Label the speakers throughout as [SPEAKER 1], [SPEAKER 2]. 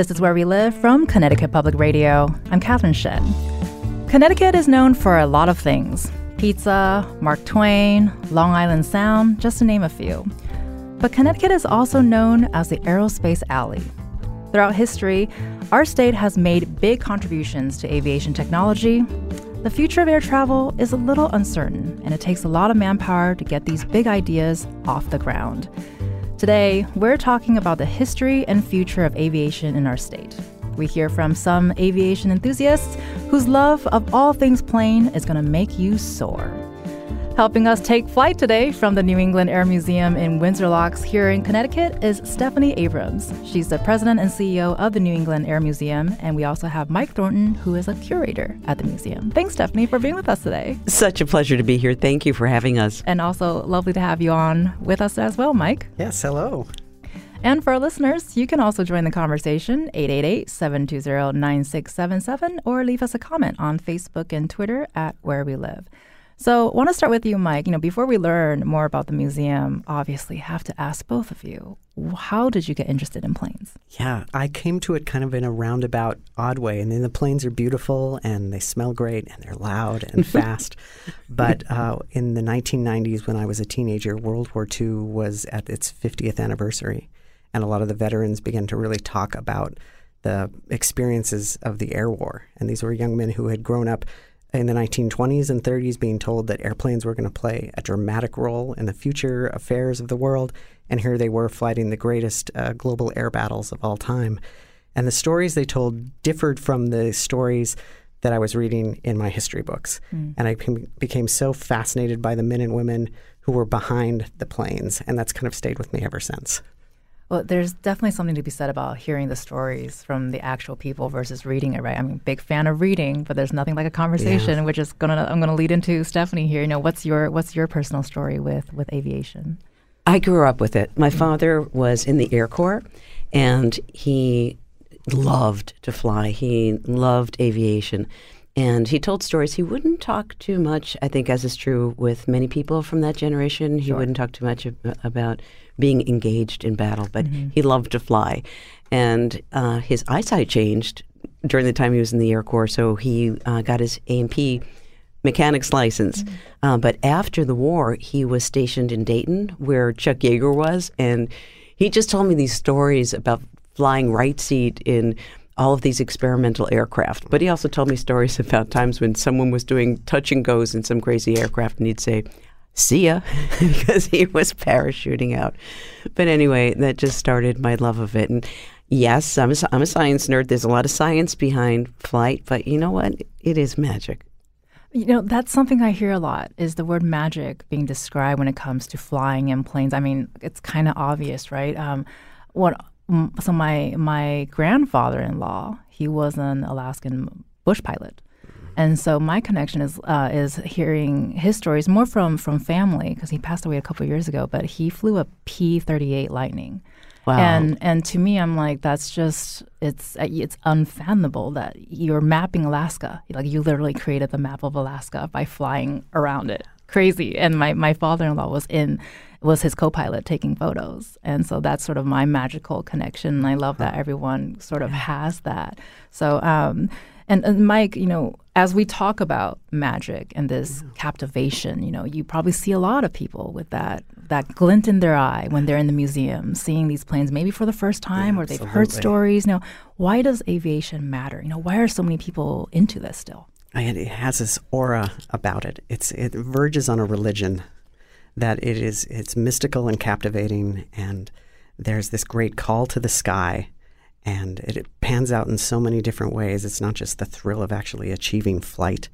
[SPEAKER 1] This is Where We Live from Connecticut Public Radio. I'm Catherine Shen. Connecticut is known for a lot of things pizza, Mark Twain, Long Island Sound, just to name a few. But Connecticut is also known as the Aerospace Alley. Throughout history, our state has made big contributions to aviation technology. The future of air travel is a little uncertain, and it takes a lot of manpower to get these big ideas off the ground. Today, we're talking about the history and future of aviation in our state. We hear from some aviation enthusiasts whose love of all things plane is going to make you soar. Helping us take flight today from the New England Air Museum in Windsor Locks here in Connecticut is Stephanie Abrams. She's the president and CEO of the New England Air Museum, and we also have Mike Thornton, who is a curator at the museum. Thanks, Stephanie, for being with us today.
[SPEAKER 2] Such a pleasure to be here. Thank you for having us.
[SPEAKER 1] And also lovely to have you on with us as well, Mike.
[SPEAKER 3] Yes, hello.
[SPEAKER 1] And for our listeners, you can also join the conversation 888-720-9677 or leave us a comment on Facebook and Twitter at Where We Live. So, I want to start with you, Mike. You know, before we learn more about the museum, obviously, have to ask both of you, how did you get interested in planes?
[SPEAKER 3] Yeah, I came to it kind of in a roundabout, odd way. I mean, the planes are beautiful and they smell great and they're loud and fast. but uh, in the 1990s, when I was a teenager, World War II was at its 50th anniversary, and a lot of the veterans began to really talk about the experiences of the air war. And these were young men who had grown up in the 1920s and 30s being told that airplanes were going to play a dramatic role in the future affairs of the world. And here they were fighting the greatest uh, global air battles of all time. And the stories they told differed from the stories that I was reading in my history books. Mm. And I became so fascinated by the men and women who were behind the planes. And that's kind of stayed with me ever since.
[SPEAKER 1] Well, there's definitely something to be said about hearing the stories from the actual people versus reading it, right? I'm a big fan of reading, but there's nothing like a conversation, yeah. which is gonna I'm gonna lead into Stephanie here. You know, what's your what's your personal story with with aviation?
[SPEAKER 2] I grew up with it. My mm-hmm. father was in the Air Corps, and he loved to fly. He loved aviation. And he told stories. He wouldn't talk too much, I think, as is true with many people from that generation. He sure. wouldn't talk too much ab- about being engaged in battle, but mm-hmm. he loved to fly. And uh, his eyesight changed during the time he was in the Air Corps, so he uh, got his A&P mechanics license. Mm-hmm. Uh, but after the war, he was stationed in Dayton, where Chuck Yeager was, and he just told me these stories about flying right seat in all of these experimental aircraft. But he also told me stories about times when someone was doing touch and goes in some crazy aircraft, and he'd say, see ya, because he was parachuting out. But anyway, that just started my love of it. And yes, I'm a, I'm a science nerd. There's a lot of science behind flight, but you know what? It is magic.
[SPEAKER 1] You know, that's something I hear a lot is the word magic being described when it comes to flying in planes. I mean, it's kind of obvious, right? Um, what so my my grandfather-in-law, he was an Alaskan bush pilot. And so my connection is uh, is hearing his stories more from from family because he passed away a couple years ago. But he flew a P thirty eight Lightning, wow. and and to me, I'm like that's just it's it's unfathomable that you're mapping Alaska. Like you literally created the map of Alaska by flying around it. Crazy. And my my father in law was in was his co-pilot taking photos and so that's sort of my magical connection and i love that everyone sort of has that so um, and, and Mike, you know, as we talk about magic and this yeah. captivation, you know, you probably see a lot of people with that that glint in their eye when they're in the museum, seeing these planes maybe for the first time yeah, or they've absolutely. heard stories. Now, why does aviation matter? You know, why are so many people into this still?
[SPEAKER 3] And it has this aura about it. It's it verges on a religion that it is it's mystical and captivating and there's this great call to the sky and it, pans out in so many different ways. It's not just the thrill of actually achieving flight,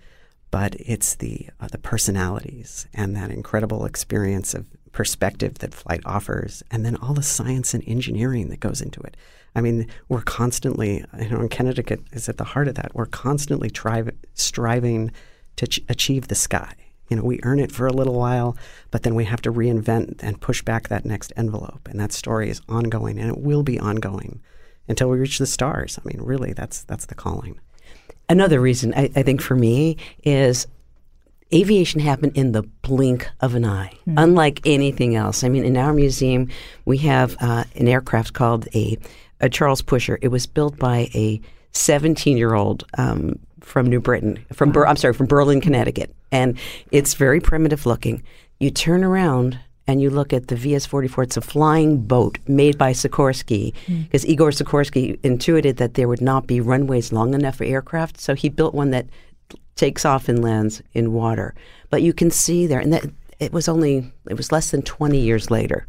[SPEAKER 3] but it's the uh, the personalities and that incredible experience of perspective that flight offers, and then all the science and engineering that goes into it. I mean, we're constantly, you know, in Connecticut is at the heart of that. We're constantly tri- striving to ch- achieve the sky. You know, we earn it for a little while, but then we have to reinvent and push back that next envelope. And that story is ongoing, and it will be ongoing until we reach the stars. I mean, really, that's that's the calling.
[SPEAKER 2] Another reason I, I think for me is aviation happened in the blink of an eye, mm. unlike anything else. I mean, in our museum, we have uh, an aircraft called a, a, Charles Pusher. It was built by a 17 year old um, from New Britain, from wow. I'm sorry, from Berlin, Connecticut, and it's very primitive looking. You turn around and you look at the VS-44, it's a flying boat made by Sikorsky because mm. Igor Sikorsky intuited that there would not be runways long enough for aircraft, so he built one that takes off and lands in water. But you can see there, and that it was only it was less than 20 years later.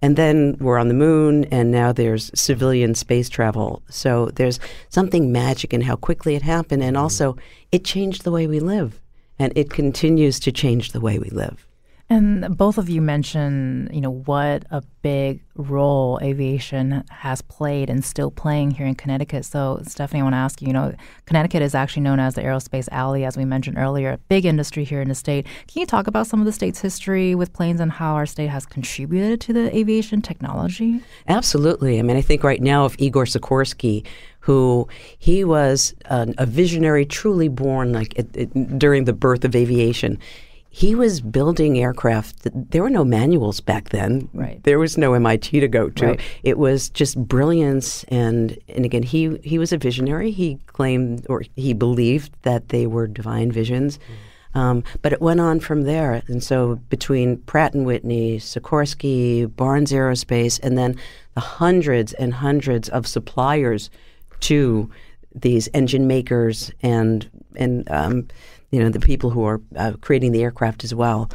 [SPEAKER 2] And then we're on the moon, and now there's civilian space travel. So there's something magic in how quickly it happened, and also it changed the way we live, and it continues to change the way we live.
[SPEAKER 1] And both of you mentioned, you know, what a big role aviation has played and still playing here in Connecticut. So, Stephanie, I want to ask you, you know, Connecticut is actually known as the Aerospace Alley, as we mentioned earlier, a big industry here in the state. Can you talk about some of the state's history with planes and how our state has contributed to the aviation technology?
[SPEAKER 2] Absolutely. I mean, I think right now of Igor Sikorsky, who he was a visionary, truly born like during the birth of aviation he was building aircraft. There were no manuals back then.
[SPEAKER 1] Right.
[SPEAKER 2] There was no MIT to go to.
[SPEAKER 1] Right.
[SPEAKER 2] It was just brilliance, and and again, he he was a visionary. He claimed or he believed that they were divine visions. Mm. Um, but it went on from there, and so between Pratt and Whitney, Sikorsky, Barnes Aerospace, and then the hundreds and hundreds of suppliers to these engine makers and and um, you know, the people who are uh, creating the aircraft as well.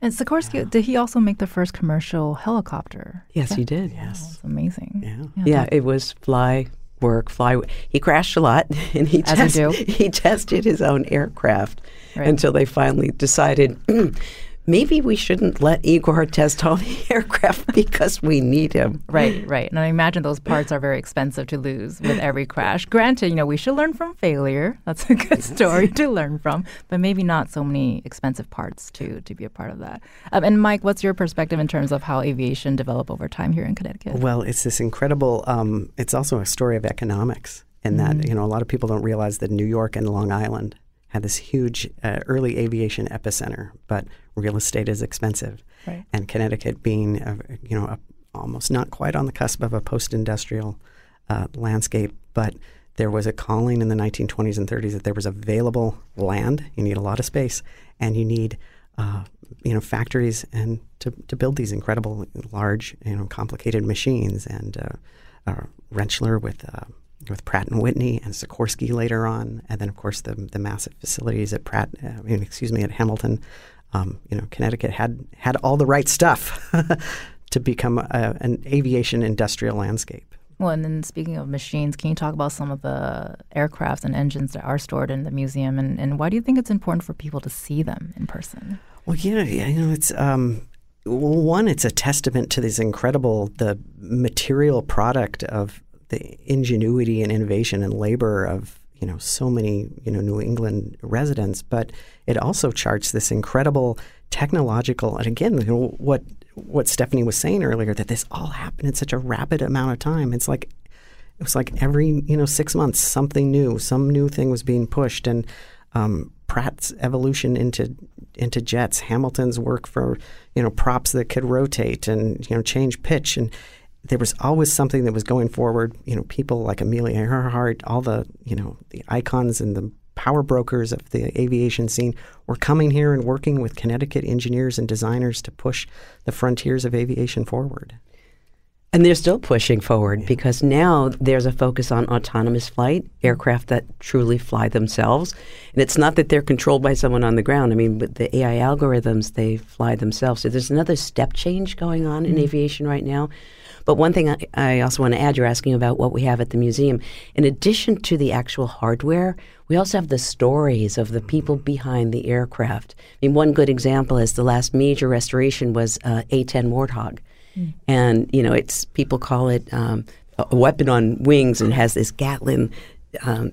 [SPEAKER 1] And Sikorsky, did he also make the first commercial helicopter?
[SPEAKER 2] Yes, he did.
[SPEAKER 1] Yes, amazing.
[SPEAKER 2] Yeah, yeah, yeah it was fly work, fly. He crashed a lot, and he
[SPEAKER 1] test,
[SPEAKER 2] he tested his own aircraft right. until they finally decided maybe we shouldn't let Igor test all the aircraft because we need him.
[SPEAKER 1] Right, right. And I imagine those parts are very expensive to lose with every crash. Granted, you know, we should learn from failure. That's a good story to learn from, but maybe not so many expensive parts to to be a part of that. Um, and Mike, what's your perspective in terms of how aviation developed over time here in Connecticut?
[SPEAKER 3] Well, it's this incredible. Um, it's also a story of economics, in mm-hmm. that you know a lot of people don't realize that New York and Long Island had this huge uh, early aviation epicenter, but real estate is expensive.
[SPEAKER 1] Right.
[SPEAKER 3] And Connecticut being, a, you know, a, almost not quite on the cusp of a post-industrial uh, landscape, but there was a calling in the 1920s and 30s that there was available land. You need a lot of space, and you need, uh, you know, factories and to, to build these incredible, large, you know, complicated machines. And uh, Rentschler with uh, with Pratt and Whitney and Sikorsky later on, and then of course the the massive facilities at Pratt, uh, excuse me, at Hamilton. Um, you know, Connecticut had had all the right stuff to become a, an aviation industrial landscape.
[SPEAKER 1] Well, and then speaking of machines, can you talk about some of the aircrafts and engines that are stored in the museum, and, and why do you think it's important for people to see them in person?
[SPEAKER 3] Well, yeah, yeah you know, it's um, one, it's a testament to this incredible the material product of the ingenuity and innovation and labor of you know so many you know New England residents, but it also charts this incredible technological and again you know, what what Stephanie was saying earlier that this all happened in such a rapid amount of time. It's like it was like every you know six months something new, some new thing was being pushed, and um, Pratt's evolution into into jets, Hamilton's work for you know props that could rotate and you know change pitch and there was always something that was going forward. You know, people like Amelia Earhart, all the you know the icons and the power brokers of the aviation scene were coming here and working with Connecticut engineers and designers to push the frontiers of aviation forward.
[SPEAKER 2] And they're still pushing forward because now there's a focus on autonomous flight, aircraft that truly fly themselves. And it's not that they're controlled by someone on the ground. I mean, with the AI algorithms, they fly themselves. So there's another step change going on in mm-hmm. aviation right now. But one thing I, I also want to add, you're asking about what we have at the museum. In addition to the actual hardware, we also have the stories of the people behind the aircraft. I mean, one good example is the last major restoration was uh, A-10 Warthog. And, you know, it's people call it um, a weapon on wings and has this Gatling um,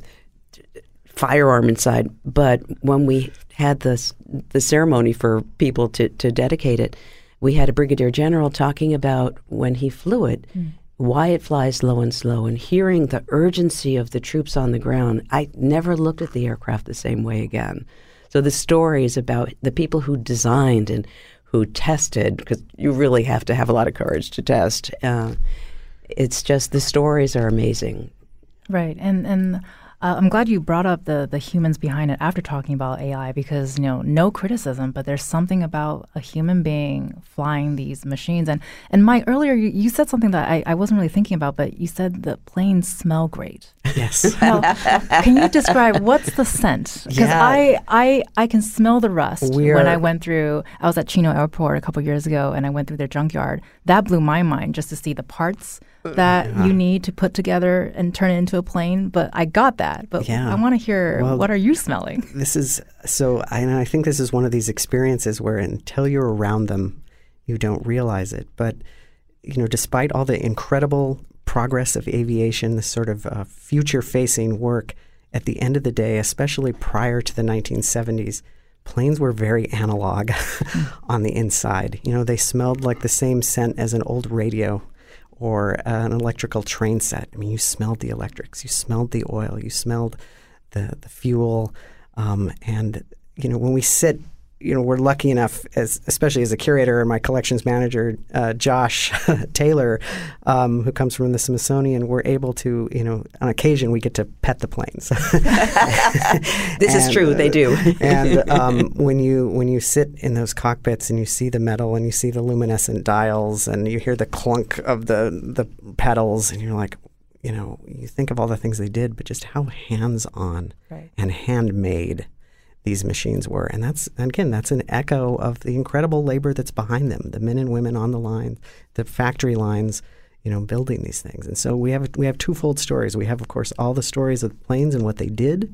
[SPEAKER 2] firearm inside. But when we had this, the ceremony for people to, to dedicate it, we had a brigadier general talking about when he flew it, why it flies low and slow, and hearing the urgency of the troops on the ground. I never looked at the aircraft the same way again. So the stories about the people who designed and who tested, because you really have to have a lot of courage to test. Uh, it's just the stories are amazing.
[SPEAKER 1] Right, and and uh, I'm glad you brought up the the humans behind it after talking about AI because you know no criticism, but there's something about a human being flying these machines. And and Mike earlier you, you said something that I, I wasn't really thinking about, but you said the planes smell great.
[SPEAKER 3] Yes.
[SPEAKER 1] Now, can you describe what's the scent? Because
[SPEAKER 3] Yeah.
[SPEAKER 1] I, I I can smell the rust
[SPEAKER 3] We're-
[SPEAKER 1] when I went through. I was at Chino Airport a couple years ago, and I went through their junkyard. That blew my mind just to see the parts that you need to put together and turn it into a plane. But I got that. But
[SPEAKER 3] Yeah.
[SPEAKER 1] I want to hear
[SPEAKER 3] Well,
[SPEAKER 1] what are you smelling?
[SPEAKER 3] this is so I, and I think this is one of these experiences where until you're around them you don't realize it but you know despite all the incredible progress of aviation this sort of uh, future facing work at the end of the day especially prior to the 1970s planes were very analog on the inside you know they smelled like the same scent as an old radio or an electrical train set. I mean, you smelled the electrics, you smelled the oil, you smelled the the fuel, um, and you know when we sit, you know we're lucky enough, as especially as a curator and my collections manager, uh, Josh Taylor, um, who comes from the Smithsonian, we're able to, you know, on occasion we get to pet the planes.
[SPEAKER 2] This is
[SPEAKER 3] And,
[SPEAKER 2] true, they
[SPEAKER 3] uh,
[SPEAKER 2] do.
[SPEAKER 3] and um, when you when you sit in those cockpits and you see the metal and you see the luminescent dials and you hear the clunk of the the pedals and you're like, you know, you think of all the things they did, but just how hands on
[SPEAKER 1] Right.
[SPEAKER 3] and handmade these machines were, and that's and again that's an echo of the incredible labor that's behind them, the men and women on the line, the factory lines. You know, building these things, and so we have we have twofold stories. We have, of course, all the stories of the planes and what they did,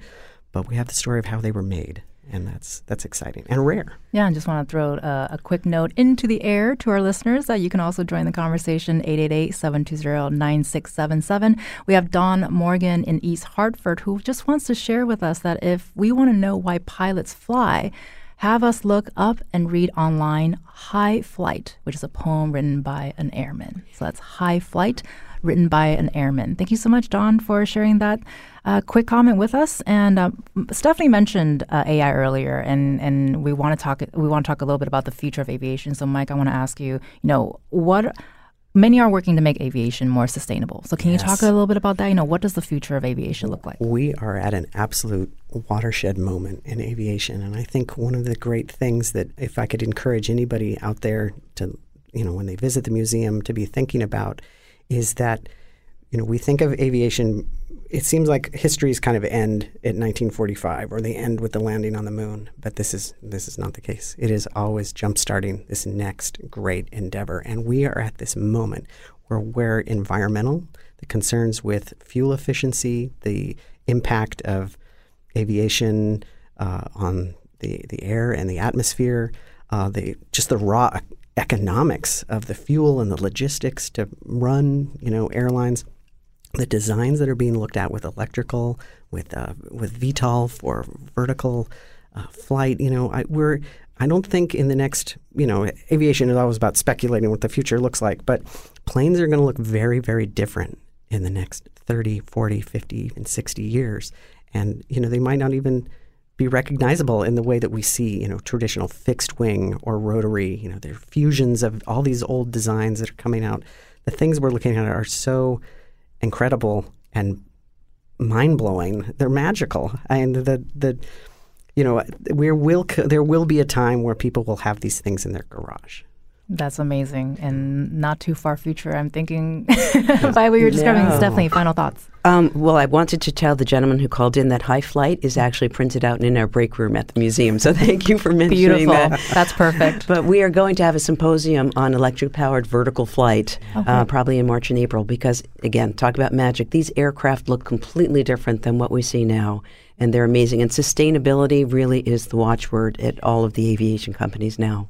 [SPEAKER 3] but we have the story of how they were made, and that's that's exciting and rare.
[SPEAKER 1] Yeah, I just want to throw uh, a quick note into the air to our listeners that you can also join the conversation 888-720-9677. We have Don Morgan in East Hartford who just wants to share with us that if we want to know why pilots fly, have us look up and read online High Flight, which is a poem written by an airman. So that's High Flight, written by an airman. Thank you so much, Don, for sharing that uh, quick comment with us. And um, Stephanie mentioned uh, AI earlier, and, and we want to talk we want to talk a little bit about the future of aviation. So, Mike, I want to ask you, you know, what many are working to make aviation more sustainable. So, can you talk a little bit about that? You know, what does the future of aviation look like?
[SPEAKER 3] We are at an absolute watershed moment in aviation, and I think one of the great things that, if I could encourage anybody out there to, you know, when they visit the museum, to be thinking about, is that, you know, we think of aviation. It seems like histories kind of end at 1945, or they end with the landing on the moon. But this is this is not the case. It is always jumpstarting this next great endeavor, and we are at this moment where where environmental, the concerns with fuel efficiency, the impact of aviation uh, on the, the air and the atmosphere, uh, the just the raw economics of the fuel and the logistics to run you know airlines, the designs that are being looked at with electrical, with uh, with VTOL for vertical uh, flight. You know, I, we're I don't think in the next, you know, aviation is always about speculating what the future looks like, but planes are going to look very, very different in the next 30, 40, 50, even 60 years. And, you know, they might not even be recognizable in the way that we see, you know, traditional fixed wing or rotary. You know, they're fusions of all these old designs that are coming out. The things we're looking at are so incredible and mind blowing. They're magical, and the the you know, there will there will be a time where people will have these things in their garage.
[SPEAKER 1] That's amazing and not too far future. I'm thinking by what you're describing, it's
[SPEAKER 2] No.
[SPEAKER 1] definitely final thoughts.
[SPEAKER 2] Um, well, I wanted to tell the gentleman who called in that High Flight is actually printed out in our break room at the museum. So thank you for mentioning that.
[SPEAKER 1] Beautiful.
[SPEAKER 2] that.
[SPEAKER 1] That's perfect.
[SPEAKER 2] But we are going to have a symposium on electric powered vertical flight, uh, probably in March and April, because, again, talk about magic. These aircraft look completely different than what we see now, and they're amazing. And sustainability really is the watchword at all of the aviation companies now.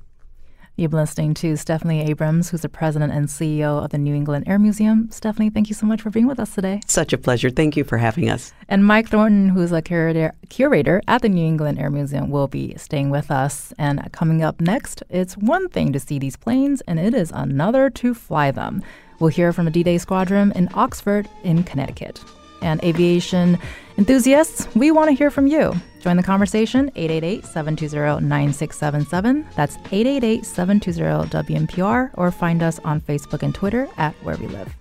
[SPEAKER 1] You've been listening to Stephanie Abrams, who's the president and CEO of the New England Air Museum. Stephanie, thank you so much for being with us today.
[SPEAKER 2] Such a pleasure. Thank you for having us.
[SPEAKER 1] And Mike Thornton, who's a curator, curator at the New England Air Museum, will be staying with us. And coming up next, it's one thing to see these planes, and it is another to fly them. We'll hear from the D Day Squadron in Oxford, in Connecticut. And aviation enthusiasts, we want to hear from you. Join the conversation 888 720 9677. That's 888 720 WNPR, or find us on Facebook and Twitter at Where We Live.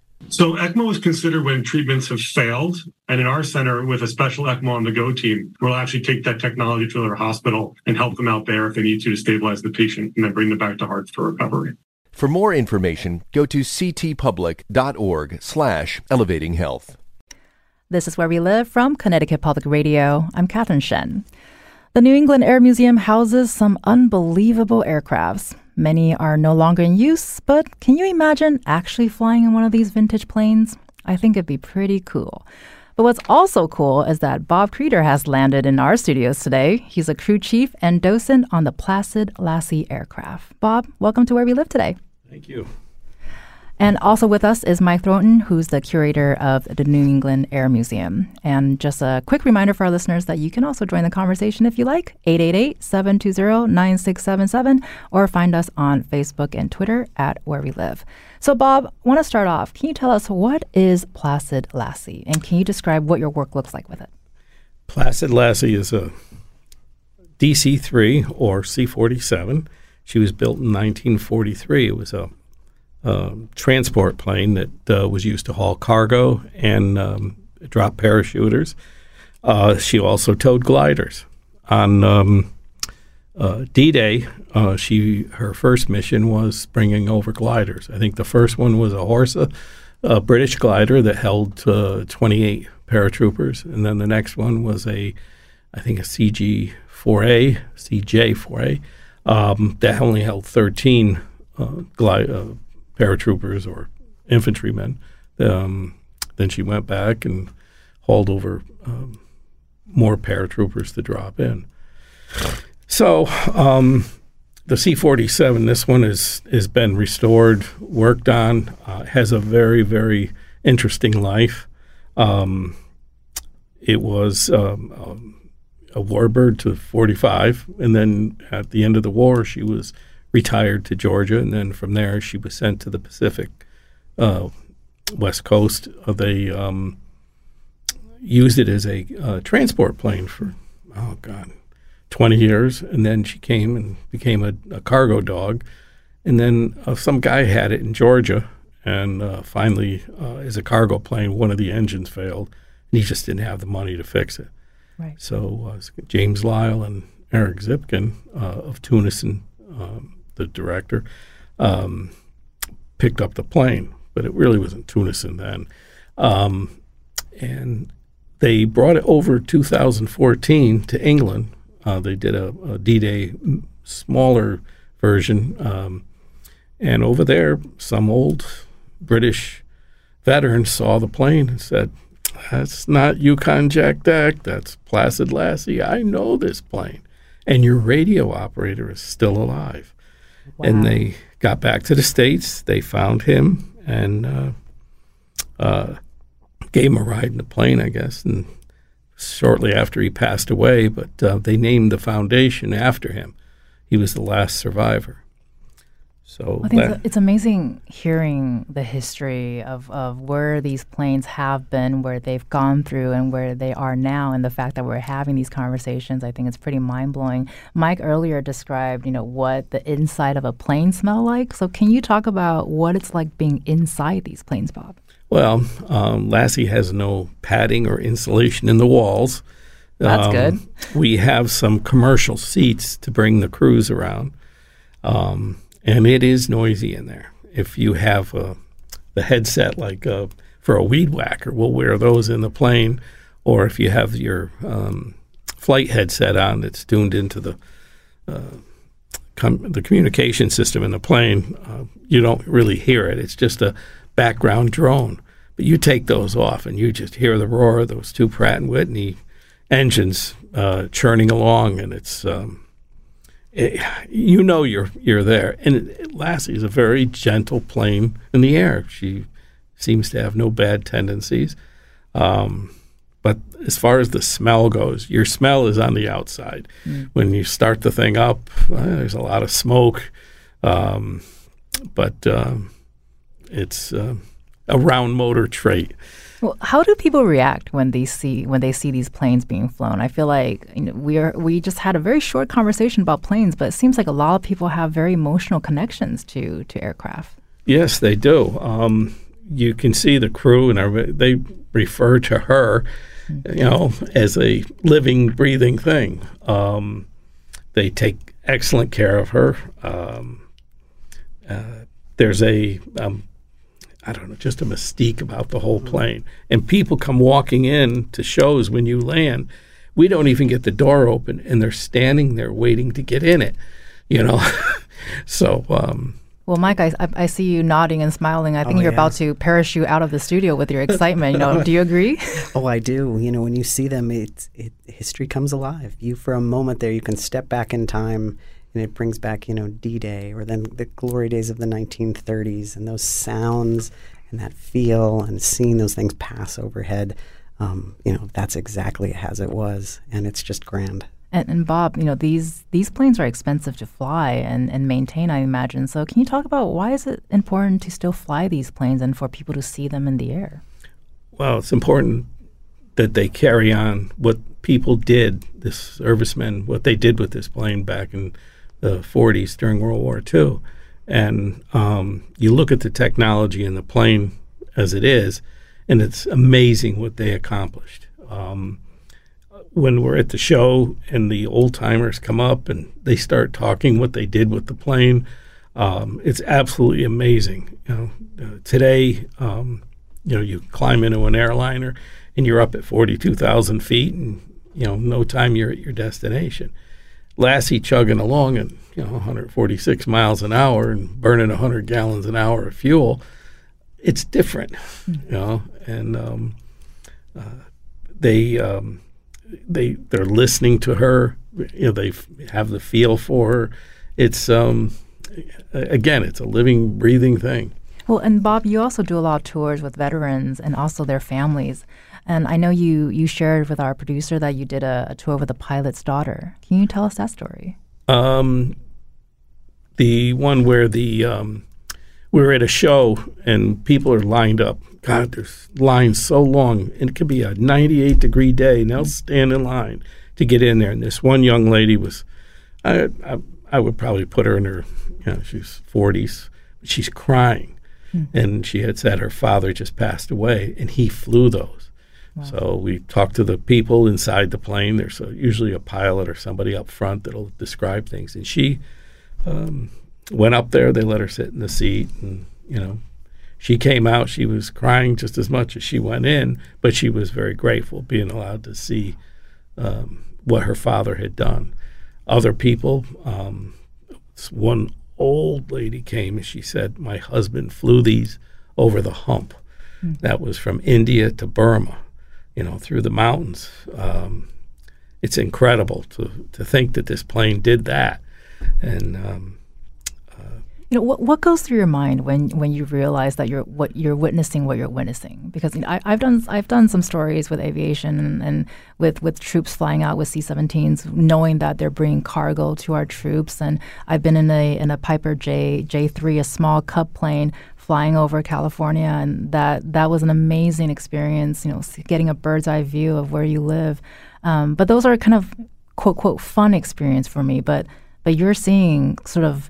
[SPEAKER 4] So ECMO is considered when treatments have failed. And in our center, with a special ECMO on the go team, we'll actually take that technology to their hospital and help them out there if they need to to stabilize the patient and then bring them back to Heart for recovery.
[SPEAKER 5] For more information, go to ctpublic.org slash elevating health.
[SPEAKER 1] This is Where We Live from Connecticut Public Radio. I'm Catherine Shen. The New England Air Museum houses some unbelievable aircrafts. Many are no longer in use, but can you imagine actually flying in one of these vintage planes? I think it'd be pretty cool. But what's also cool is that Bob Creter has landed in our studios today. He's a crew chief and docent on the Placid Lassie aircraft. Bob, welcome to Where We Live today.
[SPEAKER 6] Thank you.
[SPEAKER 1] And also with us is Mike Thornton, who's the curator of the New England Air Museum. And just a quick reminder for our listeners that you can also join the conversation if you like, 888-720-9677, or find us on Facebook and Twitter at Where We Live. So Bob, want to start off. Can you tell us what is Placid Lassie? And can you describe what your work looks like with it?
[SPEAKER 6] Placid Lassie is a DC 3 or C 47. She was built in 1943. It was a um, transport plane that uh, was used to haul cargo and um, drop parachuters. Uh, she also towed gliders. On um, uh, D-Day, uh, she her first mission was bringing over gliders. I think the first one was a Horsa, a British glider that held uh, 28 paratroopers, and then the next one was a, I think a CG-4A, CJ-4A, um, that only held 13 uh, glide, uh, paratroopers or infantrymen. Um, then she went back and hauled over um, more paratroopers to drop in. So um, the C-47, this one is has been restored, worked on, uh, has a very very interesting life. Um, it was um, um, a warbird to 45, and then at the end of the war, she was retired to Georgia, and then from there she was sent to the Pacific uh, West Coast. Uh, they um, used it as a uh, transport plane for oh god, twenty years, and then she came and became a, a cargo dog, and then uh, some guy had it in Georgia, and uh, finally, uh, as a cargo plane, one of the engines failed, and he just didn't have the money to fix it.
[SPEAKER 1] Right.
[SPEAKER 6] So uh, James Lyle and Eric Zipkin uh, of Tunison, um, the director, um, picked up the plane. but it really was in Tunisia then. Um, and they brought it over 2014 to England. Uh, they did a a D-Day smaller version, um, and over there, some old British veteran saw the plane and said, "That's not Yukon Jack Deck. That's Placid Lassie. I know this plane, and your radio operator is still alive." And they got back to the states. They found him and uh, uh, gave him a ride in the plane, I guess, and shortly after he passed away. But uh, they named the foundation after him. He was the last survivor. So
[SPEAKER 1] I think
[SPEAKER 6] that-
[SPEAKER 1] it's, amazing hearing the history of, of where these planes have been, where they've gone through, and where they are now, and the fact that we're having these conversations. I think it's pretty mind blowing. Mike earlier described, you know, what the inside of a plane smell like. So can you talk about what it's like being inside these planes, Bob?
[SPEAKER 6] Well, um, Lassie has no padding or insulation in the walls.
[SPEAKER 1] That's
[SPEAKER 6] Um,
[SPEAKER 1] good.
[SPEAKER 6] We have some commercial seats to bring the crews around, um, and it is noisy in there. If you have uh, the headset, like uh, for a weed whacker, we'll wear those in the plane, or if you have your um, flight headset on that's tuned into the com- the communication system in the plane, uh, you don't really hear it. It's just a background drone. But you take those off, and you just hear the roar of those two Pratt and Whitney engines uh, churning along, and it's um, it, you know you're you're there. And it, Lassie is a very gentle plane in the air. She seems to have no bad tendencies. Um, but as far as the smell goes, your smell is on the outside. When you start the thing up, uh, there's a lot of smoke, um, but um, it's uh, a round motor trait.
[SPEAKER 1] Well, how do people react when they see when they see these planes being flown? I feel like you know, we are we just had a very short conversation about planes, but it seems like a lot of people have very emotional connections to to aircraft.
[SPEAKER 6] Yes, they do. Um, you can see the crew, and they refer to her, you know, as a living, breathing thing. Um, they take excellent care of her. Um, uh, there's a, um, I don't know, just a mystique about the whole plane. And people come walking in to shows when you land. We don't even get the door open, and they're standing there waiting to get in it. You know, so. Um,
[SPEAKER 1] Well, Mike, I, I, I see you nodding and smiling. I think
[SPEAKER 3] Oh,
[SPEAKER 1] you're
[SPEAKER 3] yeah.
[SPEAKER 1] about to parachute out of the studio with your excitement. You know, do you agree?
[SPEAKER 3] Oh, I do. You know, when you see them, it's it history comes alive. You for a moment there, you can step back in time, and it brings back you know D-Day or then the glory days of the 1930s and those sounds and that feel and seeing those things pass overhead. Um, you know, that's exactly as it was, and it's just grand.
[SPEAKER 1] And, and Bob, you know these these planes are expensive to fly and, and maintain, I imagine. So, can you talk about why is it important to still fly these planes and for people to see them in the air?
[SPEAKER 6] Well, it's important that they carry on what people did, the servicemen, what they did with this plane back in the 40s during World War II. And um, you look at the technology in the plane as it is, and it's amazing what they accomplished. Um, when we're at the show and the old timers come up and they start talking what they did with the plane, um, it's absolutely amazing. You know, uh, today, um, you know, you climb into an airliner and you're up at 42,000 feet and, you know, no time you're at your destination. Lassie chugging along at, you know, 146 miles an hour and burning 100 gallons an hour of fuel, it's different, you know, and um, uh, they, um, they, they're listening to her, you know, they f- have the feel for her. It's, um, again, it's a living, breathing thing.
[SPEAKER 1] Well, and Bob, you also do a lot of tours with veterans and also their families. And I know you you shared with our producer that you did a, a tour with a pilot's daughter. Can you tell us that story?
[SPEAKER 6] Um, the one where the um, we were at a show and people are lined up. God, there's lines so long, and it could be a 98 degree day, and they'll stand in line to get in there. And this one young lady was, I, I, I would probably put her in her, you know, she's 40s. She's crying, and she had said her father just passed away, and he flew those. So we talked to the people inside the plane. There's a, usually a pilot or somebody up front that'll describe things. And she um, went up there. They let her sit in the seat, and you know, she came out. She was crying just as much as she went in, but she was very grateful being allowed to see um, what her father had done. Other people, um, one old lady came and she said, "My husband flew these over the hump." Mm. That was from India to Burma, you know, through the mountains. Um, it's incredible to to think that this plane did that, and um,
[SPEAKER 1] you know, what, what goes through your mind when, when you realize that you're what you're witnessing what you're witnessing? Because you know, I, have done I've done some stories with aviation and, and, with with troops flying out with C-17s, knowing that they're bringing cargo to our troops. And I've been in a in a Piper J J3, a small Cub plane flying over California, and that that was an amazing experience. You know, getting a bird's eye view of where you live. Um, but those are kind of quote quote fun experience for me. But but you're seeing sort of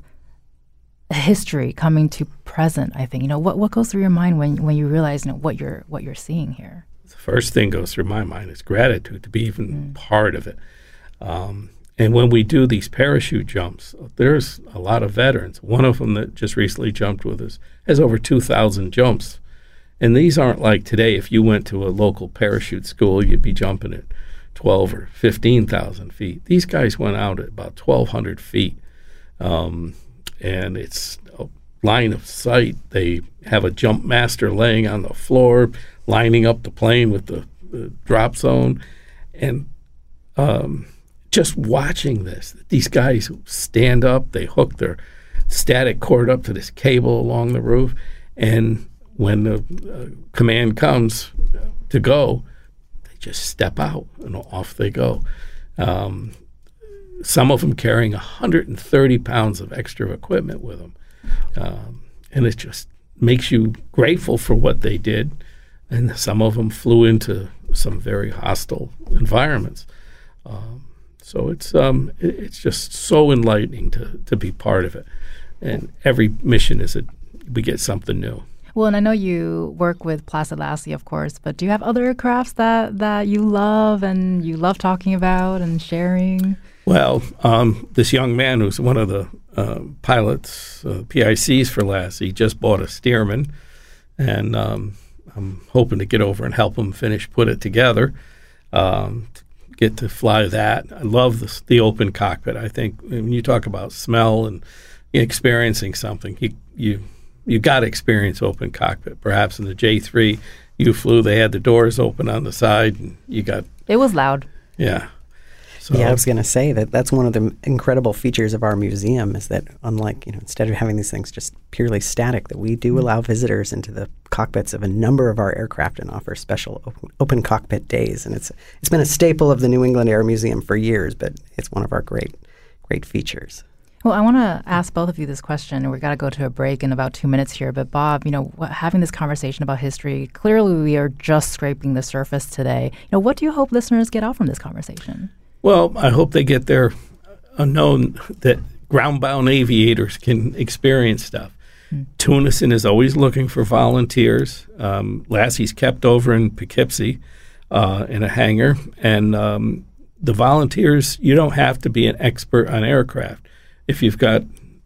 [SPEAKER 1] history coming to present. I think you know what what goes through your mind when when you realize you know what you're what you're seeing here.
[SPEAKER 6] The first thing goes through my mind is gratitude to be even mm. part of it. Um, and when we do these parachute jumps, there's a lot of veterans. One of them that just recently jumped with us has over 2,000 jumps. And these aren't like today. If you went to a local parachute school, you'd be jumping at 12 or 15,000 feet. These guys went out at about 1,200 feet. Um, and it's a line of sight. They have a jump master laying on the floor, lining up the plane with the, the drop zone, and um, just watching this. These guys stand up, they hook their static cord up to this cable along the roof, and when the uh, command comes to go, they just step out and off they go. Um, some of them carrying 130 pounds of extra equipment with them. Um, and it just makes you grateful for what they did. And some of them flew into some very hostile environments. Um, so it's um, it, it's just so enlightening to, to be part of it. And every mission is a we get something new.
[SPEAKER 1] Well, and I know you work with Placid Lassie, of course, but do you have other crafts that, that you love and you love talking about and sharing?
[SPEAKER 6] Well, um, this young man who's one of the uh, pilots, uh, PICs for Lassie, just bought a Stearman, and um, I'm hoping to get over and help him finish put it together. Um, get to fly that. I love the, the open cockpit. I think when you talk about smell and experiencing something, you you you got to experience open cockpit. Perhaps in the J3 you flew, they had the doors open on the side, and you got.
[SPEAKER 1] It was loud.
[SPEAKER 6] Yeah.
[SPEAKER 3] So yeah, I was going to say that that's one of the incredible features of our museum is that unlike you know instead of having these things just purely static, that we do mm-hmm. allow visitors into the cockpits of a number of our aircraft and offer special open, open cockpit days, and it's it's been a staple of the New England Air Museum for years, but it's one of our great great features.
[SPEAKER 1] Well, I want to ask both of you this question. We've got to go to a break in about two minutes here. But, Bob, you know, having this conversation about history, clearly we are just scraping the surface today. You know, what do you hope listeners get out from this conversation?
[SPEAKER 6] Well, I hope they get their unknown that ground-bound aviators can experience stuff. Hmm. Tunison is always looking for volunteers. Um, Lassie's kept over in Poughkeepsie uh, in a hangar, and um, the volunteers. You don't have to be an expert on aircraft if you've got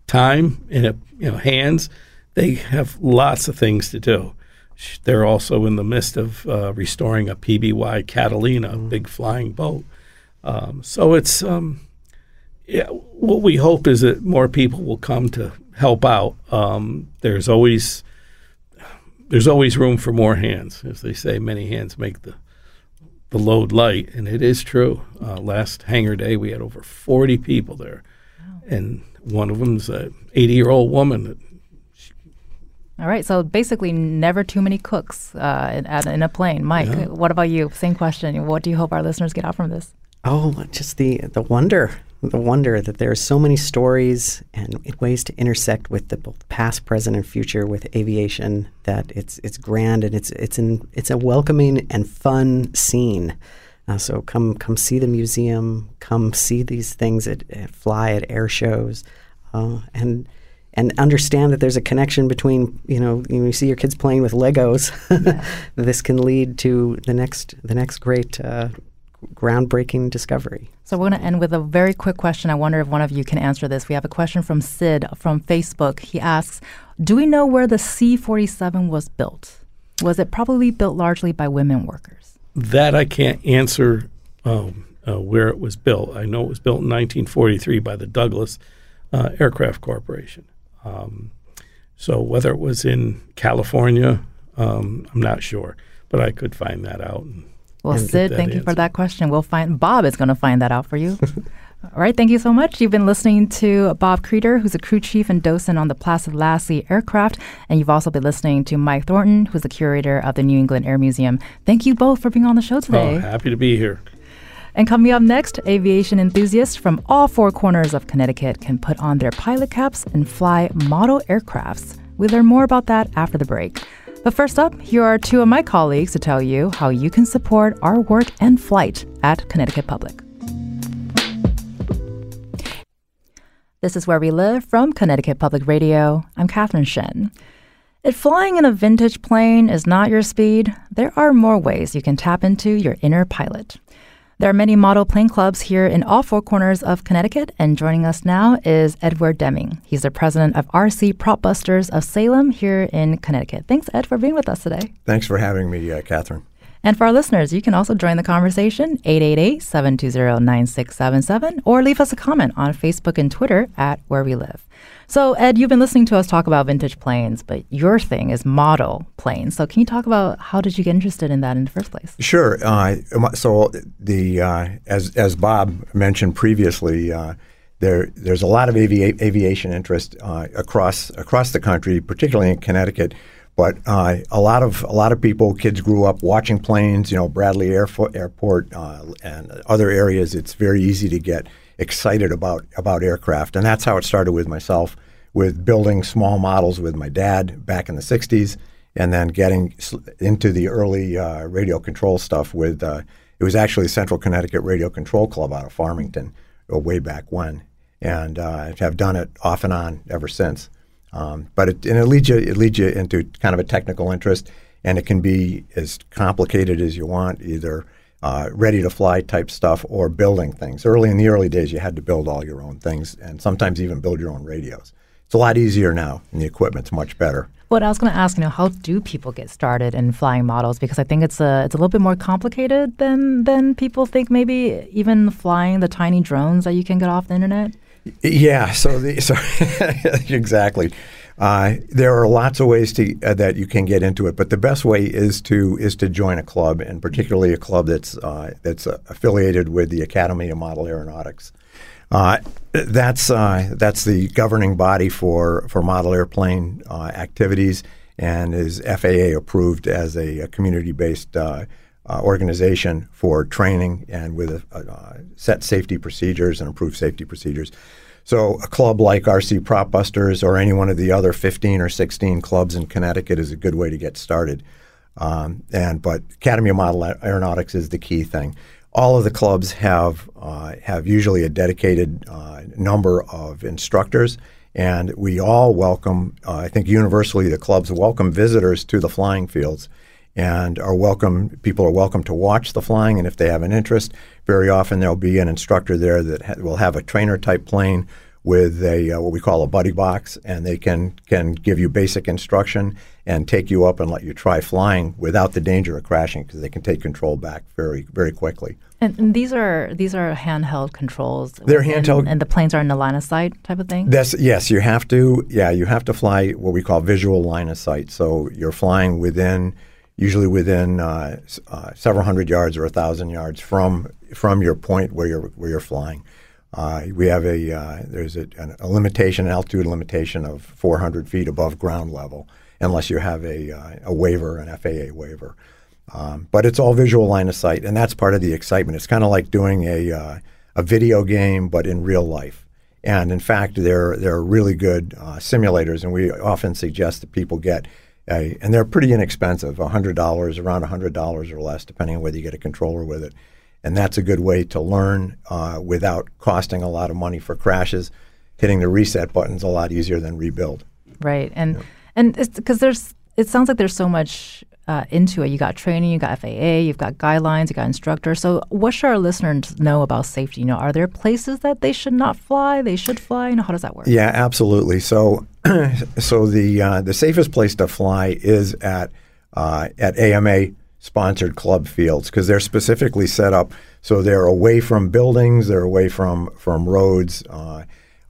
[SPEAKER 6] time and a, you know hands. They have lots of things to do. They're also in the midst of uh, restoring a PBY Catalina, mm. big flying boat. Um, so it's um, yeah, what we hope is that more people will come to help out. Um, there's always there's always room for more hands, as they say. Many hands make the the load light, and it is true. Uh, last hangar day, we had over 40 people there, wow. and one of them's a 80 year old woman.
[SPEAKER 1] All right, so basically, never too many cooks uh, in, in, a plane. Mike, yeah. what about you? Same question. What do you hope our listeners get out from this?
[SPEAKER 3] Oh, just the the wonder, the wonder that there are so many stories and ways to intersect with the both past, present, and future with aviation. That it's it's grand and it's it's an it's a welcoming and fun scene. Uh, so come come see the museum. Come see these things at, at fly at air shows, uh, and and understand that there's a connection between you know you see your kids playing with Legos. Yeah. this can lead to the next the next great uh, groundbreaking discovery.
[SPEAKER 1] So we're going to end with a very quick question. I wonder if one of you can answer this. We have a question from Sid from Facebook. He asks, Do we know where the C 47 was built? Was it probably built largely by women workers?
[SPEAKER 6] That I can't answer um, uh, where it was built. I know it was built in 1943 by the Douglas uh, Aircraft Corporation. Um, so whether it was in California, um, I'm not sure, but I could find that out. And,
[SPEAKER 1] well, Sid, thank answer. you for that question. We'll find Bob is going to find that out for you. All right, thank you so much. You've been listening to Bob Creter, who's a crew chief and docent on the Placid Lassie aircraft, and you've also been listening to Mike Thornton, who's the curator of the New England Air Museum. Thank you both for being on the show oh, today.
[SPEAKER 6] Oh, happy to be here.
[SPEAKER 1] And coming up next, aviation enthusiasts from all four corners of Connecticut can put on their pilot caps and fly model aircrafts. We learn more about that after the break. But first up, here are two of my colleagues to tell you how you can support our work and flight at Connecticut Public. This is Where We Live from Connecticut Public Radio. I'm Catherine Shen. If flying in a vintage plane is not your speed, there are more ways you can tap into your inner pilot. There are many model plane clubs here in all four corners of Connecticut, and joining us now is Edward Deming. He's the president of RC Propbusters of Salem here in Connecticut. Thanks, Ed, for being with us today.
[SPEAKER 7] Thanks for having me, uh, Catherine.
[SPEAKER 1] And for our listeners, you can also join the conversation 888-720-9677 or leave us a comment on Facebook and Twitter at Where We Live. So, Ed, you've been listening to us talk about vintage planes, but your thing is model planes. So, can you talk about how did you get interested in that in the first place?
[SPEAKER 7] Sure. Uh, so, the uh, as as Bob mentioned previously, uh, there there's a lot of avi- aviation interest uh, across across the country, particularly in Connecticut. But uh, a lot of a lot of people, kids grew up watching planes. You know, Bradley Airfo- Airport uh, and other areas. It's very easy to get excited about about aircraft, and that's how it started with myself, with building small models with my dad back in the '60s, and then getting into the early uh, radio control stuff with. Uh, it was actually Central Connecticut Radio Control Club out of Farmington, uh, way back when, and uh, have done it off and on ever since. Um, but it, and it leads you it leads you into kind of a technical interest, and it can be as complicated as you want, either uh, ready to fly type stuff or building things. Early in the early days, you had to build all your own things, and sometimes even build your own radios. It's a lot easier now, and the equipment's much better.
[SPEAKER 1] What I was going to ask, you know, how do people get started in flying models? Because I think it's a it's a little bit more complicated than than people think. Maybe even flying the tiny drones that you can get off the internet.
[SPEAKER 7] Yeah, so the so exactly. Uh, there are lots of ways to uh, that you can get into it, but the best way is to is to join a club, and particularly a club that's uh, that's uh, affiliated with the Academy of Model Aeronautics. Uh, that's uh, that's the governing body for for model airplane activities, and is FAA approved as a, a community based. Organization for training and with a set safety procedures and approved safety procedures. So a club like RC Propbusters or any one of the other 15 or 16 clubs in Connecticut is a good way to get started. Um, and but Academy of Model Aeronautics is the key thing. All of the clubs have uh, have usually a dedicated uh, number of instructors, and we all welcome. Uh, I think universally the clubs welcome visitors to the flying fields, and are welcome. People are welcome to watch the flying, and if they have an interest, very often there'll be an instructor there that ha- will have a trainer type plane with a uh, what we call a buddy box, and they can can give you basic instruction and take you up and let you try flying without the danger of crashing because they can take control back very very quickly.
[SPEAKER 1] And, and, these are these are handheld controls.
[SPEAKER 7] They're handheld,
[SPEAKER 1] and, and the planes are in the line of sight type of thing.
[SPEAKER 7] That's yes, you have to. Yeah, you have to fly what we call visual line of sight. So you're flying within usually within uh, uh, several hundred yards or a thousand yards from from your point where you're where you're flying. Uh, we have a uh, there's a, a, limitation, an altitude limitation of 400 feet above ground level, unless you have a uh, a waiver, an FAA waiver. Um, but it's all visual line of sight, and that's part of the excitement. It's kind of like doing a uh, a video game, but in real life. And in fact, there there are really good simulators, and we often suggest that people get and they're pretty inexpensive, $100, around $100 or less, depending on whether you get a controller with it. And that's a good way to learn uh, without costing a lot of money for crashes. Hitting the reset button is a lot easier than rebuild.
[SPEAKER 1] Right. And, yeah. and because there's, it sounds like there's so much uh, into it. You got training, you got FAA, you've got guidelines, you got instructors. So, what should our listeners know about safety? You know, are there places that they should not fly? They should fly. You know, how does that work?
[SPEAKER 7] Yeah, absolutely. So, so the uh, the safest place to fly is at uh, at AMA sponsored club fields because they're specifically set up so they're away from buildings, they're away from from roads. Uh,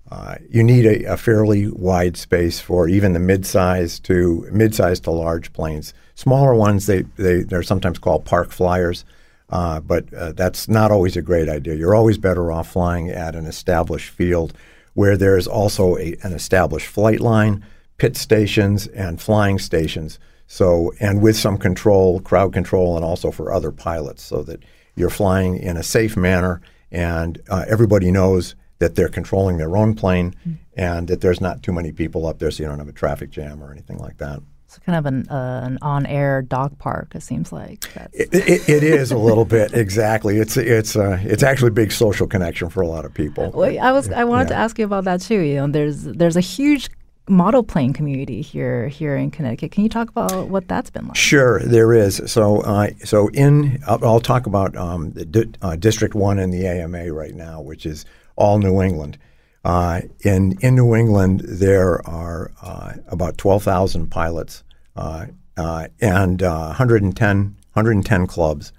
[SPEAKER 7] uh, you need a, a, fairly wide space for even the mid-size to mid-size to large planes. Smaller ones, they, they they're sometimes called park flyers, uh, but uh, that's not always a great idea. You're always better off flying at an established field where there's also a, an established flight line, pit stations, and flying stations. So, and with some control, crowd control, and also for other pilots, so that you're flying in a safe manner, and uh, everybody knows that they're controlling their own plane, mm-hmm. and that there's not too many people up there, so you don't have a traffic jam or anything like that.
[SPEAKER 1] It's kind of an, uh, an on-air dog park. It seems like
[SPEAKER 7] it, it, it is a little bit exactly. It's it's uh, it's actually a big social connection for a lot of people.
[SPEAKER 1] Well, I was I wanted yeah. to ask you about that too. You know, there's there's a huge model plane community here here in Connecticut. Can you talk about what that's been like?
[SPEAKER 7] Sure, there is. So, uh, so in I'll, I'll talk about um, di- uh, District One in the AMA right now, which is all New England. Uh, in in New England, there are uh, about twelve thousand pilots uh, uh, and 110 110 clubs,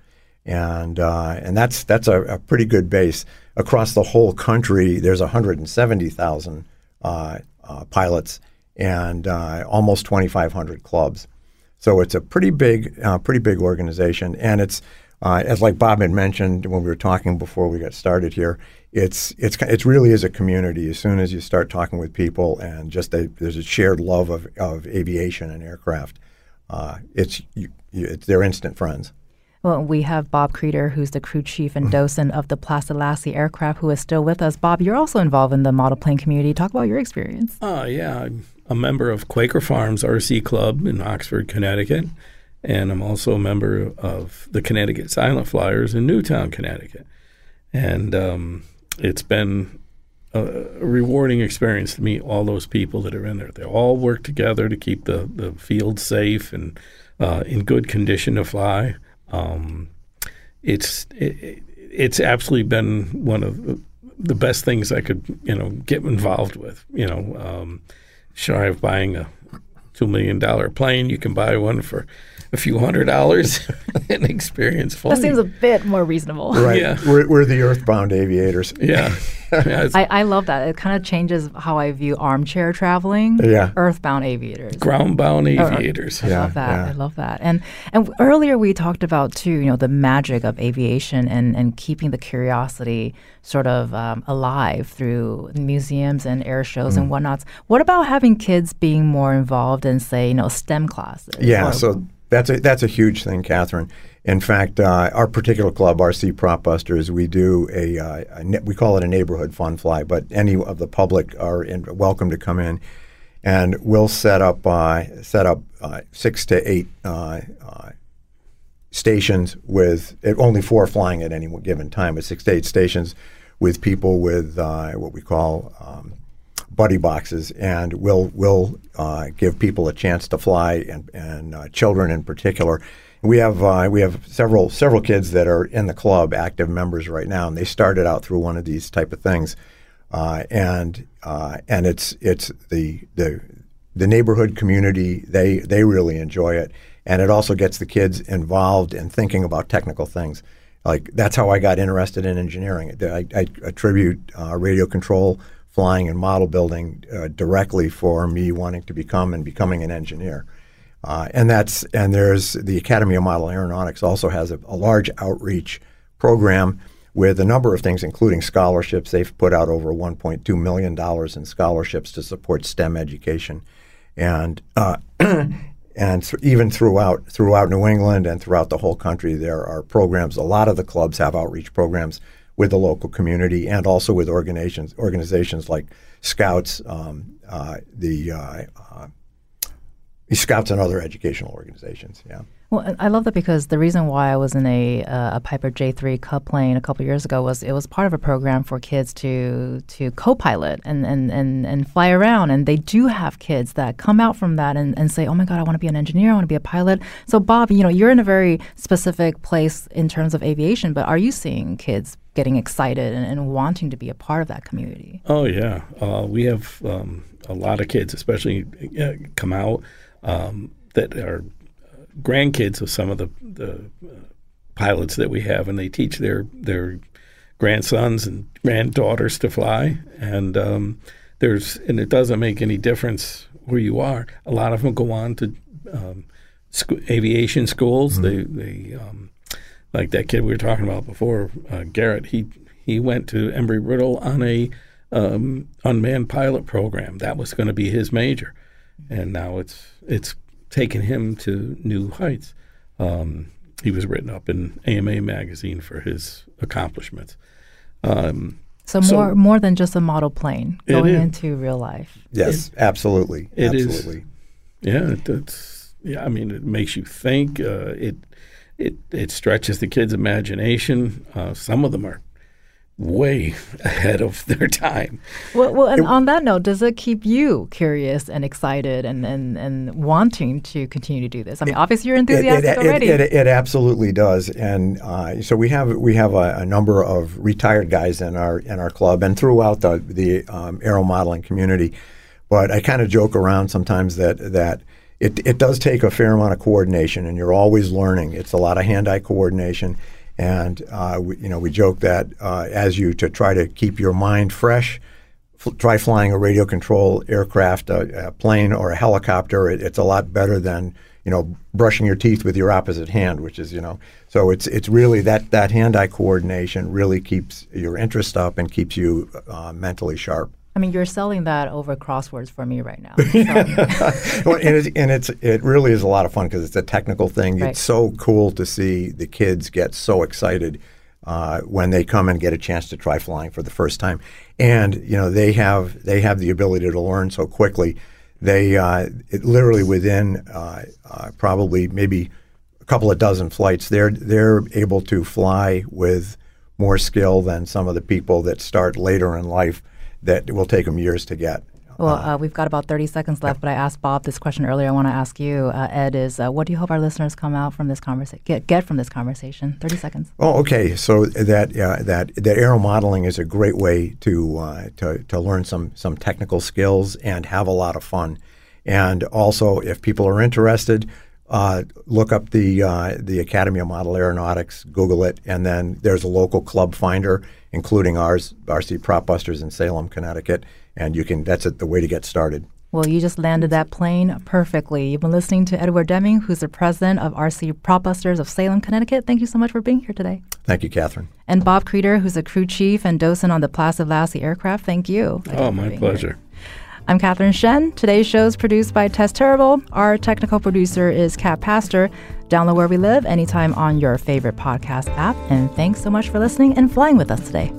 [SPEAKER 7] and and that's that's a, a, pretty good base across the whole country. There's 170,000 uh, pilots and uh, almost 2,500 clubs. So it's a pretty big, uh, pretty big organization, and it's uh, as like Bob had mentioned when we were talking before we got started here. It's it's it really is a community. As soon as you start talking with people and just they, there's a shared love of, of aviation and aircraft, uh, it's you, you, it's, they're instant friends.
[SPEAKER 1] Well, we have Bob Creter, who's the crew chief and docent of the Placid Lassie aircraft, who is still with us. Bob, you're also involved in the model plane community. Talk about your experience.
[SPEAKER 6] Oh, uh, yeah. I'm a member of Quaker Farms RC Club in Oxford, Connecticut. And I'm also a member of the Connecticut Silent Flyers in Newtown, Connecticut. And um, it's been a rewarding experience to meet all those people that are in there. They all work together to keep the, the field safe and uh, in good condition to fly. Um, it's it, it's absolutely been one of the best things I could you know get involved with. You know, um, shy of buying a two million dollar plane, you can buy one for a few hundred dollars and experience flying.
[SPEAKER 1] That seems a bit more reasonable.
[SPEAKER 7] Right. Yeah. We're, we're the earthbound aviators.
[SPEAKER 6] Yeah.
[SPEAKER 1] yeah I, I love that. It kind of changes how I view armchair traveling.
[SPEAKER 7] Yeah.
[SPEAKER 1] Earthbound aviators.
[SPEAKER 6] Groundbound aviators.
[SPEAKER 1] I yeah, love that. Yeah. I love that. And and earlier we talked about too, you know, the magic of aviation and, and keeping the curiosity sort of um, alive through museums and air shows mm. and whatnots. What about having kids being more involved in, say, you know, STEM classes?
[SPEAKER 7] Yeah. so that's a that's a huge thing, Catherine. In fact, uh, our particular club, RC Prop Busters, we do a, uh, a, we call it a neighborhood fun fly, but any of the public are in, welcome to come in, and we'll set up uh, set up uh, six to eight uh, uh, stations with only four flying at any given time, but six to eight stations with people with what we call um, buddy boxes, and we'll we'll uh, give people a chance to fly, and, and uh, children in particular. We have uh, we have several several kids that are in the club, active members right now, and they started out through one of these type of things, uh, and uh, and it's it's the the the neighborhood community they they really enjoy it, and it also gets the kids involved in thinking about technical things. Like that's how I got interested in engineering. I, I attribute uh, radio control flying and model building uh, directly for me wanting to become and becoming an engineer. Uh, and that's and there's the Academy of Model Aeronautics also has a, a, large outreach program with a number of things, including scholarships. They've put out over 1.2 million dollars in scholarships to support STEM education, and uh, and th- even throughout throughout New England and throughout the whole country, there are programs. A lot of the clubs have outreach programs with the local community and also with organizations organizations like Scouts, um, uh, the uh, uh, Scouts and other educational organizations. Yeah.
[SPEAKER 1] Well, I love that because the reason why I was in a uh, a Piper J3 Cub plane a couple years ago was it was part of a program for kids to to co-pilot and, and, and, and fly around. And they do have kids that come out from that and, and say, oh my God, I want to be an engineer, I want to be a pilot. So, Bob, you know, you're in a very specific place in terms of aviation, but are you seeing kids getting excited and, and wanting to be a part of that community?
[SPEAKER 6] Oh, yeah. Uh, we have um, a lot of kids, especially uh, come out um, that are grandkids of some of the, the uh, pilots that we have, and they teach their their grandsons and granddaughters to fly. And um, there's and it doesn't make any difference where you are. A lot of them go on to um, sc- aviation schools.
[SPEAKER 7] Mm-hmm.
[SPEAKER 6] They they um, like that kid we were talking about before, uh, Garrett. He he went to Embry Riddle on a um, unmanned pilot program. That was going to be his major, and now it's it's taken him to new heights. Um, he was written up in AMA magazine for his accomplishments. Um,
[SPEAKER 1] So,
[SPEAKER 6] So-
[SPEAKER 1] more more than just a model plane going
[SPEAKER 6] is.
[SPEAKER 1] into real life.
[SPEAKER 7] Yes, absolutely,
[SPEAKER 6] it is-
[SPEAKER 7] absolutely.
[SPEAKER 6] Yeah, it- it's yeah. I mean, it makes you think. Uh, it it it stretches the kids' imagination. Uh, some of them are way ahead of their time.
[SPEAKER 1] Well, well and on that note, does it keep you curious and excited and, and, and wanting to continue to do this? I mean, obviously you're
[SPEAKER 7] It,
[SPEAKER 1] enthusiastic
[SPEAKER 7] it,
[SPEAKER 1] already.
[SPEAKER 7] it, it, it absolutely does, and uh, so we have we have a, a number of retired guys in our in our club and throughout the the um, aero modeling community. But I kind of joke around sometimes that that it it does take a fair amount of coordination, and you're always learning. It's a lot of hand-eye coordination, and uh, we, you know we joke that uh, as you to try to keep your mind fresh f- try flying a radio control aircraft, a, a plane, or a helicopter. It, it's a lot better than you know brushing your teeth with your opposite hand, which is you know. So it's it's really that that hand-eye coordination really keeps your interest up and keeps you uh, mentally sharp.
[SPEAKER 1] I mean, you're selling that over crosswords for me right now. So,
[SPEAKER 7] well, and, it's, and it's it really is a lot of fun because it's a technical thing.
[SPEAKER 1] Right.
[SPEAKER 7] It's so cool to see the kids get so excited uh, when they come and get a chance to try flying for the first time, and you know they have they have the ability to learn so quickly. They uh, it literally within uh, uh, probably maybe a couple of dozen flights, they're they're able to fly with more skill than some of the people that start later in life that will take them years to get.
[SPEAKER 1] well, uh, we've got about 30 seconds left, but I asked Bob this question earlier. I want to ask you, uh, Ed, is uh, what do you hope our listeners come out from this conversation, get, get from this conversation? 30 seconds.
[SPEAKER 7] Oh, okay. So that uh, that that aero modeling is a great way to uh, to to learn some some technical skills and have a lot of fun. And also, if people are interested, uh, look up the uh, the Academy of Model Aeronautics, Google it, and then there's a local club finder, including ours, RC Prop Busters in Salem, Connecticut, and you can. That's it, the way to get started.
[SPEAKER 1] Well, you just landed that plane perfectly. You've been listening to Edward Deming, who's the president of RC Propbusters of Salem, Connecticut. Thank you so much for being here today.
[SPEAKER 7] Thank you, Catherine.
[SPEAKER 1] And Bob Creter, who's a crew chief and docent on the Placid Lassie aircraft. Thank you. again
[SPEAKER 6] Oh,
[SPEAKER 1] for
[SPEAKER 6] my
[SPEAKER 1] pleasure. here. I'm Catherine Shen. Today's show is produced by Tess Terrible. Our technical producer is Kat Pastor. Download Where We Live anytime on your favorite podcast app. And thanks so much for listening and flying with us today.